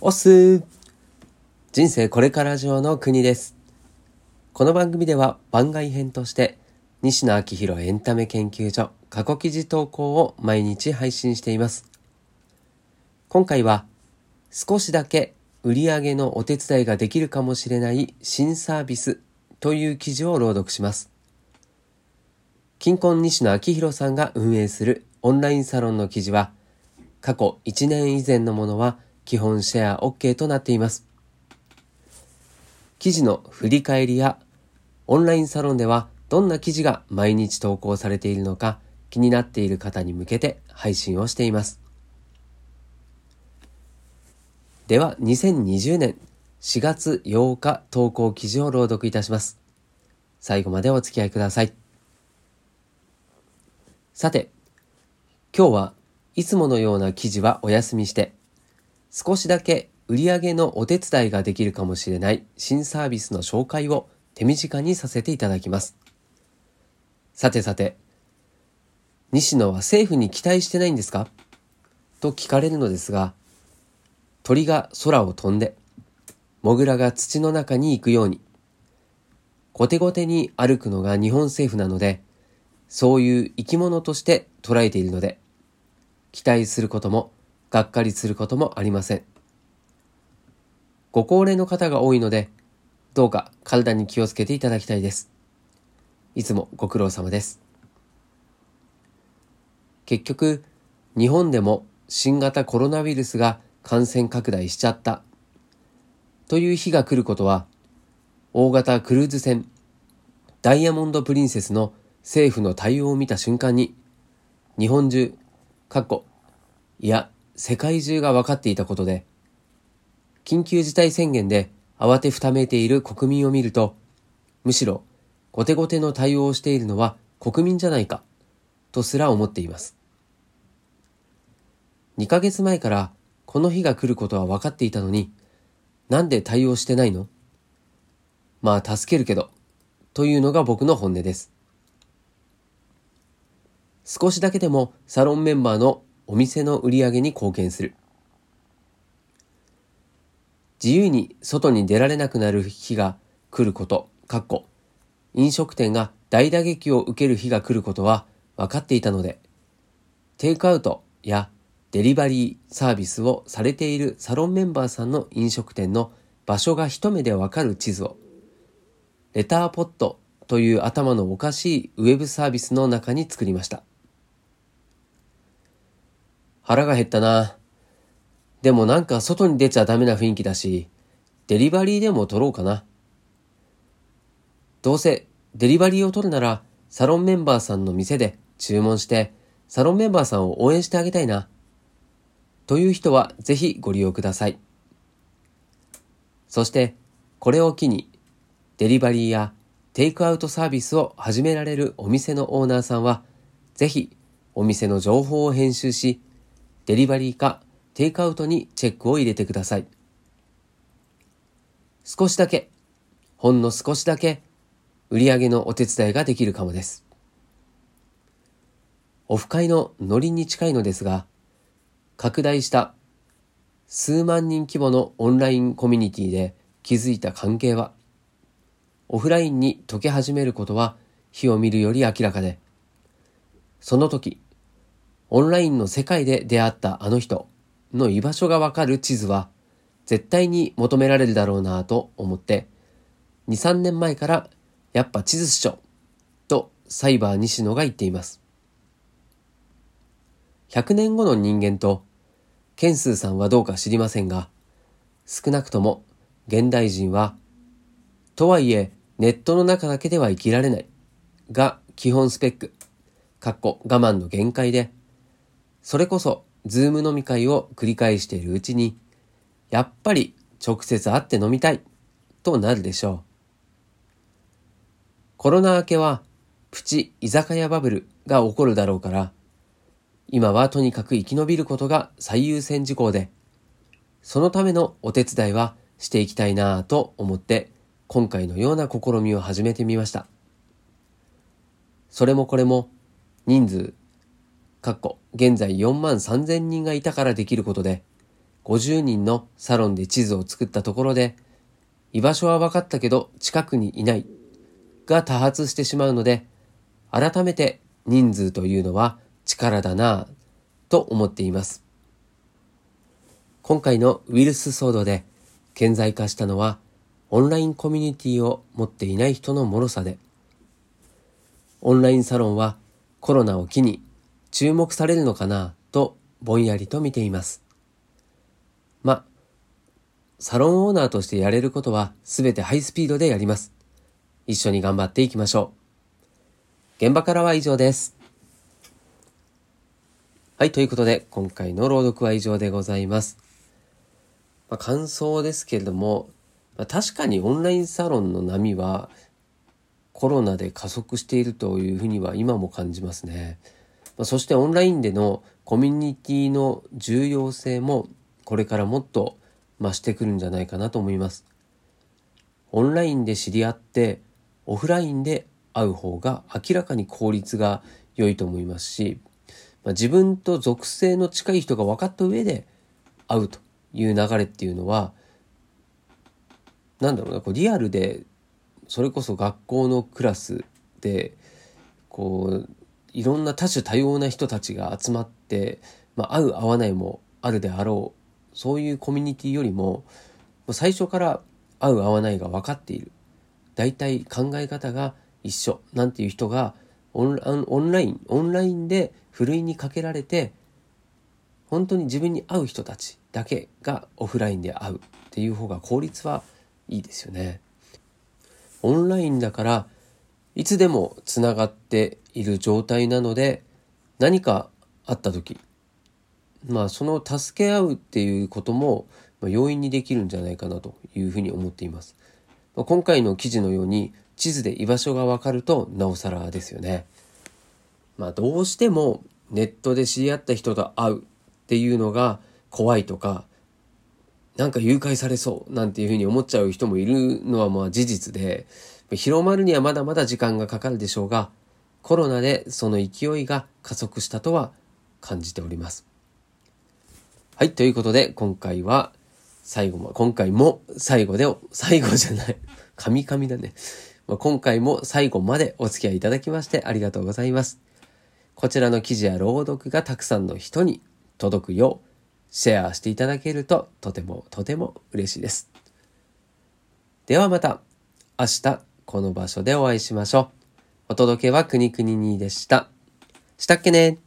おす人生これから上の国です。この番組では番外編として西野昭弘エンタメ研究所過去記事投稿を毎日配信しています。今回は少しだけ売り上げのお手伝いができるかもしれない新サービスという記事を朗読します。金婚西野昭弘さんが運営するオンラインサロンの記事は過去1年以前のものは基本シェア OK となっています。記事の振り返りやオンラインサロンではどんな記事が毎日投稿されているのか気になっている方に向けて配信をしています。では2020年4月8日投稿記事を朗読いたします。最後までお付き合いください。さて、今日はいつものような記事はお休みして、少しだけ売り上げのお手伝いができるかもしれない新サービスの紹介を手短にさせていただきます。さてさて、西野は政府に期待してないんですか？と聞かれるのですが、鳥が空を飛んで、モグラが土の中に行くように、後手後手に歩くのが日本政府なので、そういう生き物として捉えているので、期待することも、がっかりすることもありません。ご高齢の方が多いので、どうか体に気をつけていただきたいです。いつもご苦労様です。結局、日本でも新型コロナウイルスが感染拡大しちゃったという日が来ることは、大型クルーズ船ダイヤモンド・プリンセスの政府の対応を見た瞬間に、日本中、過去、いや、世界中が分かっていたことで、緊急事態宣言で慌てふためいている国民を見ると、むしろ、後手後手の対応をしているのは国民じゃないか、とすら思っています。2ヶ月前からこの日が来ることは分かっていたのに、なんで対応してないの？まあ助けるけど、というのが僕の本音です。少しだけでもサロンメンバーのお店の売り上げに貢献する。自由に外に出られなくなる日が来ること、かっこ、飲食店が大打撃を受ける日が来ることは分かっていたので、テイクアウトやデリバリーサービスをされているサロンメンバーさんの飲食店の場所が一目でわかる地図を、レターポットという頭のおかしいウェブサービスの中に作りました。腹が減ったな。でもなんか外に出ちゃダメな雰囲気だし、デリバリーでも取ろうかな。どうせデリバリーを取るならサロンメンバーさんの店で注文してサロンメンバーさんを応援してあげたいな。という人はぜひご利用ください。そしてこれを機にデリバリーやテイクアウトサービスを始められるお店のオーナーさんはぜひお店の情報を編集しデリバリーかテイクアウトにチェックを入れてください。少しだけ、ほんの少しだけ、売り上げのお手伝いができるかもです。オフ会のノリに近いのですが、拡大した数万人規模のオンラインコミュニティで築いた関係は、オフラインに溶け始めることは火を見るより明らかで、その時、オンラインの世界で出会ったあの人の居場所がわかる地図は絶対に求められるだろうなと思って2、3年前からやっぱ地図っしょとサイバー西野が言っています。100年後の人間とケンスーさんはどうか知りませんが少なくとも現代人はとはいえネットの中だけでは生きられないが基本スペックかっこ我慢の限界でそれこそ、ズーム飲み会を繰り返しているうちに、やっぱり直接会って飲みたい、となるでしょう。コロナ明けは、プチ居酒屋バブルが起こるだろうから、今はとにかく生き延びることが最優先事項で、そのためのお手伝いはしていきたいなぁと思って、今回のような試みを始めてみました。それもこれも、人数、かっこ現在4万3千人がいたからできることで、50人のサロンで地図を作ったところで、居場所は分かったけど近くにいないが多発してしまうので、改めて人数というのは力だなぁと思っています。今回のウイルス騒動で顕在化したのはオンラインコミュニティを持っていない人の脆さで、オンラインサロンはコロナを機に注目されるのかなとぼんやりと見ています。ま、サロンオーナーとしてやれることは全てハイスピードでやります。一緒に頑張っていきましょう。現場からは以上です。はい、ということで今回の朗読は以上でございます。まあ、感想ですけれども、まあ、確かにオンラインサロンの波はコロナで加速しているというふうには今も感じますね。ま、そしてオンラインでのコミュニティの重要性もこれからもっと増してくるんじゃないかなと思います。オンラインで知り合ってオフラインで会う方が明らかに効率が良いと思いますし、まあ、自分と属性の近い人が分かった上で会うという流れっていうのはなんだろうなこうリアルでそれこそ学校のクラスでこういろんな多種多様な人たちが集まって、まあ、合う合わないもあるであろうそういうコミュニティよりも最初から合う合わないが分かっている大体考え方が一緒なんていう人がオンラインオンラインでふるいにかけられて本当に自分に合う人たちだけがオフラインで会うっていう方が効率はいいですよね。オンラインだからいつでもつながっている状態なので何かあった時まあその助け合うっていうことも容易にできるんじゃないかなというふうに思っています。今回の記事のように地図で居場所がわかるとなおさらですよね。まあどうしてもネットで知り合った人と会うっていうのが怖いとか、なんか誘拐されそうなんていうふうに思っちゃう人もいるのはまあ事実で、広まるにはまだまだ時間がかかるでしょうが、コロナでその勢いが加速したとは感じております。はい、ということで今回は最後も、今回も最後で、最後じゃない、カミカミだね。ま今回も最後までお付き合いいただきましてありがとうございます。こちらの記事や朗読がたくさんの人に届くようシェアしていただけるととてもとても嬉しいです。ではまた明日この場所でお会いしましょう。お届けはくにくににでした。したっけね